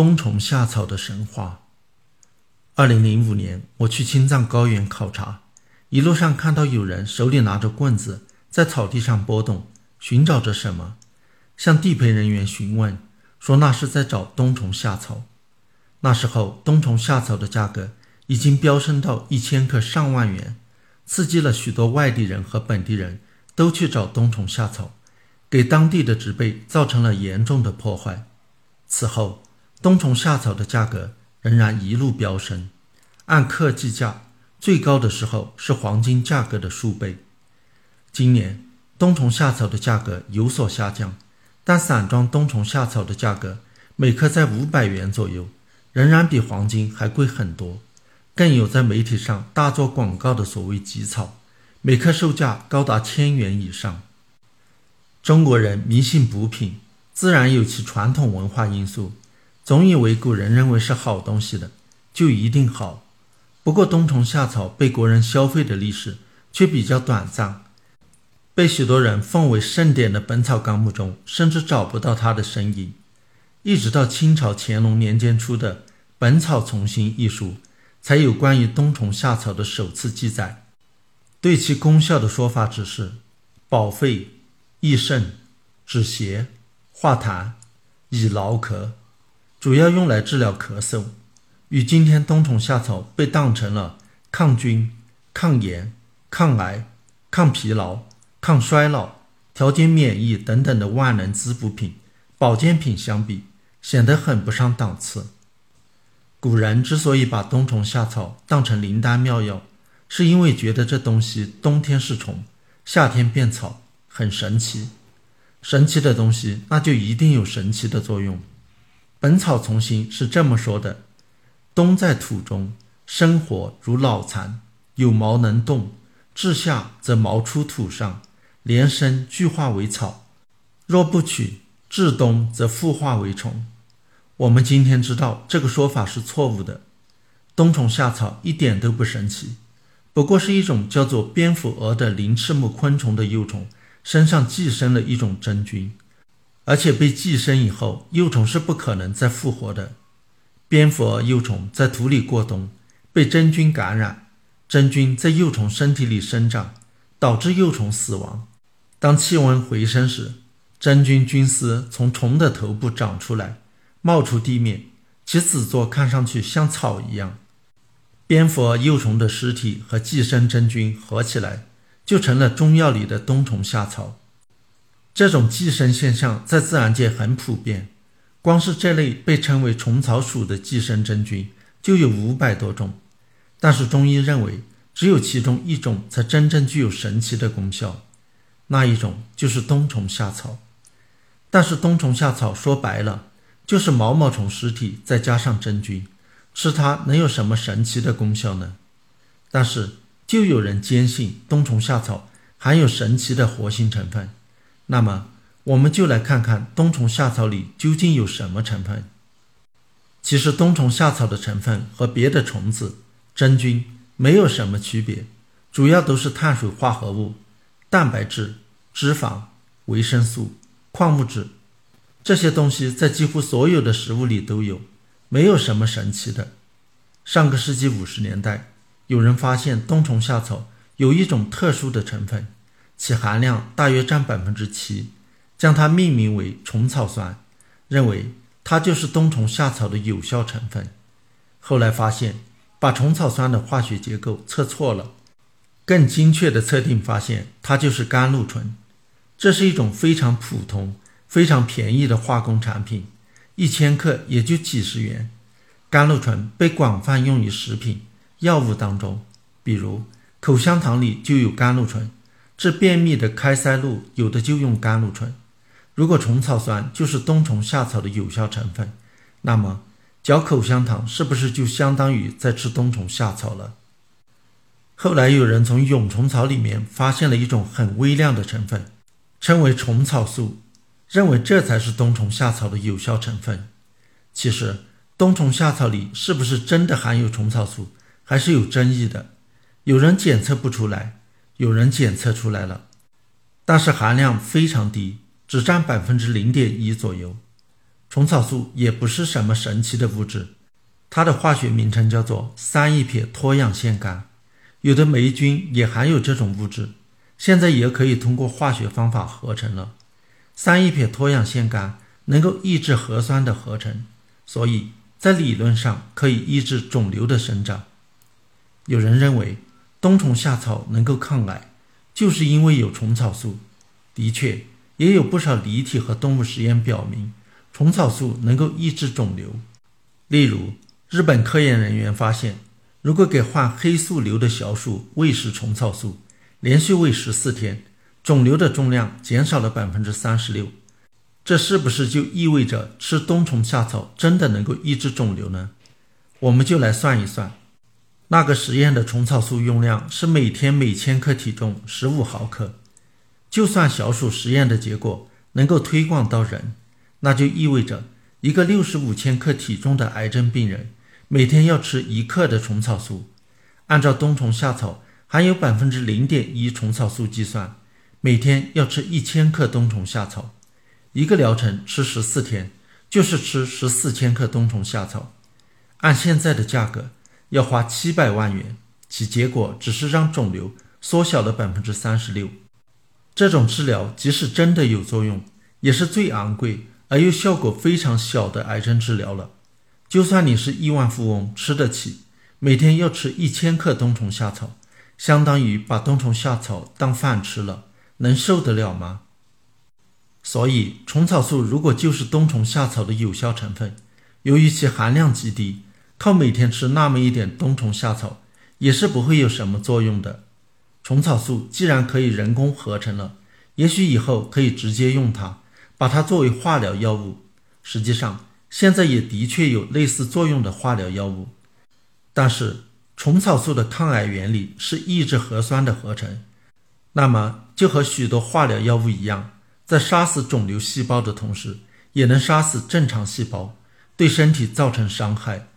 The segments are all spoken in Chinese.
冬虫夏草的神话。二零零五年，我去青藏高原考察，一路上看到有人手里拿着棍子在草地上拨动，寻找着什么。向地陪人员询问，说那是在找冬虫夏草。那时候，冬虫夏草的价格已经飙升到一千克上万元，刺激了许多外地人和本地人都去找冬虫夏草，给当地的植被造成了严重的破坏。此后，冬虫夏草的价格仍然一路飙升，按克计价，最高的时候是黄金价格的数倍。今年冬虫夏草的价格有所下降，但散装冬虫夏草的价格每克在五百元左右，仍然比黄金还贵很多。更有在媒体上大做广告的所谓吉草，每克售价高达千元以上。中国人迷信补品，自然有其传统文化因素。总以为古人认为是好东西的，就一定好。不过冬虫夏草被国人消费的历史却比较短暂，被许多人奉为圣典的《本草纲目》中甚至找不到它的身影。一直到清朝乾隆年间出的《本草从新》一书，才有关于冬虫夏草的首次记载。对其功效的说法只是保肺、益肾、止邪、化痰、以劳咳。主要用来治疗咳嗽，与今天冬虫夏草被当成了抗菌、抗炎、抗癌、抗疲劳、抗衰老、调节免疫等等的万能滋补品、保健品相比，显得很不上档次。古人之所以把冬虫夏草当成灵丹妙药，是因为觉得这东西冬天是虫，夏天变草，很神奇。神奇的东西，那就一定有神奇的作用。《本草从新》是这么说的：“冬在土中，生活如老蚕，有毛能动；至夏则毛出土上，连生俱化为草；若不取，至冬则复化为虫。”我们今天知道这个说法是错误的。冬虫夏草一点都不神奇，不过是一种叫做蝙蝠蛾的鳞翅目昆虫的幼虫身上寄生了一种真菌。而且被寄生以后，幼虫是不可能再复活的。蝙蝠蛾幼虫在土里过冬，被真菌感染，真菌在幼虫身体里生长，导致幼虫死亡。当气温回升时，真菌菌丝从虫的头部长出来，冒出地面，其子座看上去像草一样。蝙蝠蛾幼虫的尸体和寄生真菌合起来，就成了中药里的冬虫夏草。这种寄生现象在自然界很普遍，光是这类被称为虫草属的寄生真菌就有五百多种。但是中医认为，只有其中一种才真正具有神奇的功效，那一种就是冬虫夏草。但是冬虫夏草说白了就是毛毛虫尸体再加上真菌，吃它能有什么神奇的功效呢？但是就有人坚信冬虫夏草含有神奇的活性成分。那么，我们就来看看冬虫夏草里究竟有什么成分。其实，冬虫夏草的成分和别的虫子、真菌没有什么区别，主要都是碳水化合物、蛋白质、脂肪、维生素、矿物质，这些东西在几乎所有的食物里都有，没有什么神奇的。上个世纪五十年代，有人发现冬虫夏草有一种特殊的成分。其含量大约占百分之七，将它命名为虫草酸，认为它就是冬虫夏草的有效成分。后来发现，把虫草酸的化学结构测错了，更精确的测定发现它就是甘露醇。这是一种非常普通、非常便宜的化工产品，一千克也就几十元。甘露醇被广泛用于食品、药物当中，比如口香糖里就有甘露醇。治便秘的开塞露，有的就用甘露醇。如果虫草酸就是冬虫夏草的有效成分，那么嚼口香糖是不是就相当于在吃冬虫夏草了？后来有人从蛹虫草里面发现了一种很微量的成分，称为虫草素，认为这才是冬虫夏草的有效成分。其实冬虫夏草里是不是真的含有虫草素，还是有争议的，有人检测不出来。有人检测出来了，但是含量非常低，只占百分之零点一左右。虫草素也不是什么神奇的物质，它的化学名称叫做三一撇脱氧腺苷。有的霉菌也含有这种物质，现在也可以通过化学方法合成了。三一撇脱氧腺苷能够抑制核酸的合成，所以在理论上可以抑制肿瘤的生长。有人认为冬虫夏草能够抗癌，就是因为有虫草素。的确，也有不少离体和动物实验表明，虫草素能够抑制肿瘤。例如，日本科研人员发现，如果给患黑素瘤的小鼠喂食虫草素，连续喂十四天，肿瘤的重量减少了百分之三十六。这是不是就意味着吃冬虫夏草真的能够抑制肿瘤呢？我们就来算一算，那个实验的虫草素用量是每天每千克体重十五毫克。就算小鼠实验的结果能够推广到人，那就意味着一个六十五千克体重的癌症病人每天要吃一克的虫草素。按照冬虫夏草含有百分之零点一虫草素计算，每天要吃一千克冬虫夏草。一个疗程吃十四天，就是吃十四千克冬虫夏草。按现在的价格，要花七百万元，其结果只是让肿瘤缩小了百分之三十六。这种治疗即使真的有作用，也是最昂贵而又效果非常小的癌症治疗了。就算你是亿万富翁，吃得起，每天要吃一千克冬虫夏草，相当于把冬虫夏草当饭吃了，能受得了吗？所以，虫草素如果就是冬虫夏草的有效成分，由于其含量极低，靠每天吃那么一点冬虫夏草也是不会有什么作用的。虫草素既然可以人工合成了，也许以后可以直接用它，把它作为化疗药物。实际上，现在也的确有类似作用的化疗药物。但是，虫草素的抗癌原理是抑制核酸的合成，那么就和许多化疗药物一样，在杀死肿瘤细胞的同时，也能杀死正常细胞，对身体造成伤害。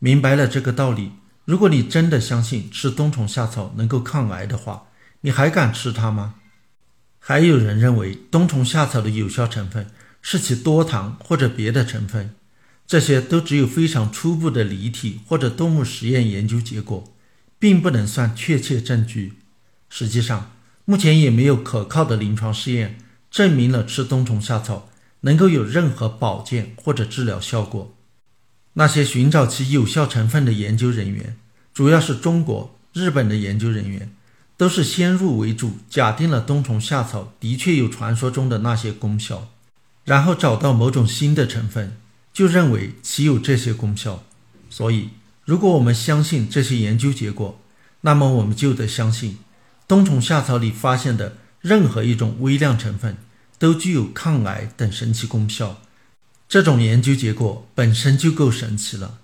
明白了这个道理。如果你真的相信吃冬虫夏草能够抗癌的话，你还敢吃它吗？还有人认为冬虫夏草的有效成分是其多糖或者别的成分，这些都只有非常初步的离体或者动物实验研究结果，并不能算确切证据。实际上，目前也没有可靠的临床试验证明了吃冬虫夏草能够有任何保健或者治疗效果。那些寻找其有效成分的研究人员，主要是中国、日本的研究人员，都是先入为主，假定了冬虫夏草的确有传说中的那些功效，然后找到某种新的成分，就认为其有这些功效。所以，如果我们相信这些研究结果，那么我们就得相信，冬虫夏草里发现的任何一种微量成分都具有抗癌等神奇功效。这种研究结果本身就够神奇了。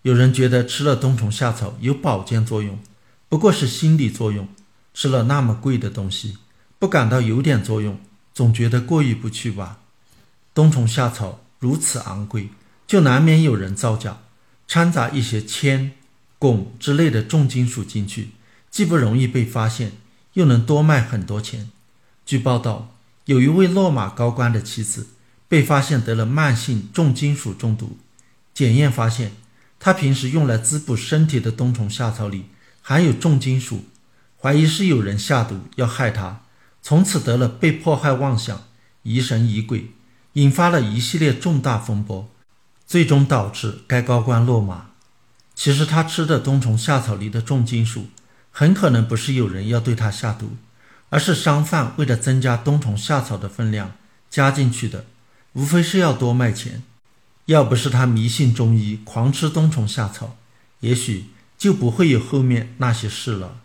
有人觉得吃了冬虫夏草有保健作用，不过是心理作用。吃了那么贵的东西，不感到有点作用，总觉得过意不去吧？冬虫夏草如此昂贵，就难免有人造假，掺杂一些铅、汞之类的重金属进去，既不容易被发现，又能多卖很多钱。据报道，有一位落马高官的妻子。被发现得了慢性重金属中毒，检验发现，他平时用来滋补身体的冬虫夏草里含有重金属，怀疑是有人下毒要害他，从此得了被迫害妄想、疑神疑鬼，引发了一系列重大风波，最终导致该高官落马。其实他吃的冬虫夏草里的重金属，很可能不是有人要对他下毒，而是商贩为了增加冬虫夏草的分量加进去的。无非是要多卖钱，要不是他迷信中医，狂吃冬虫夏草，也许就不会有后面那些事了。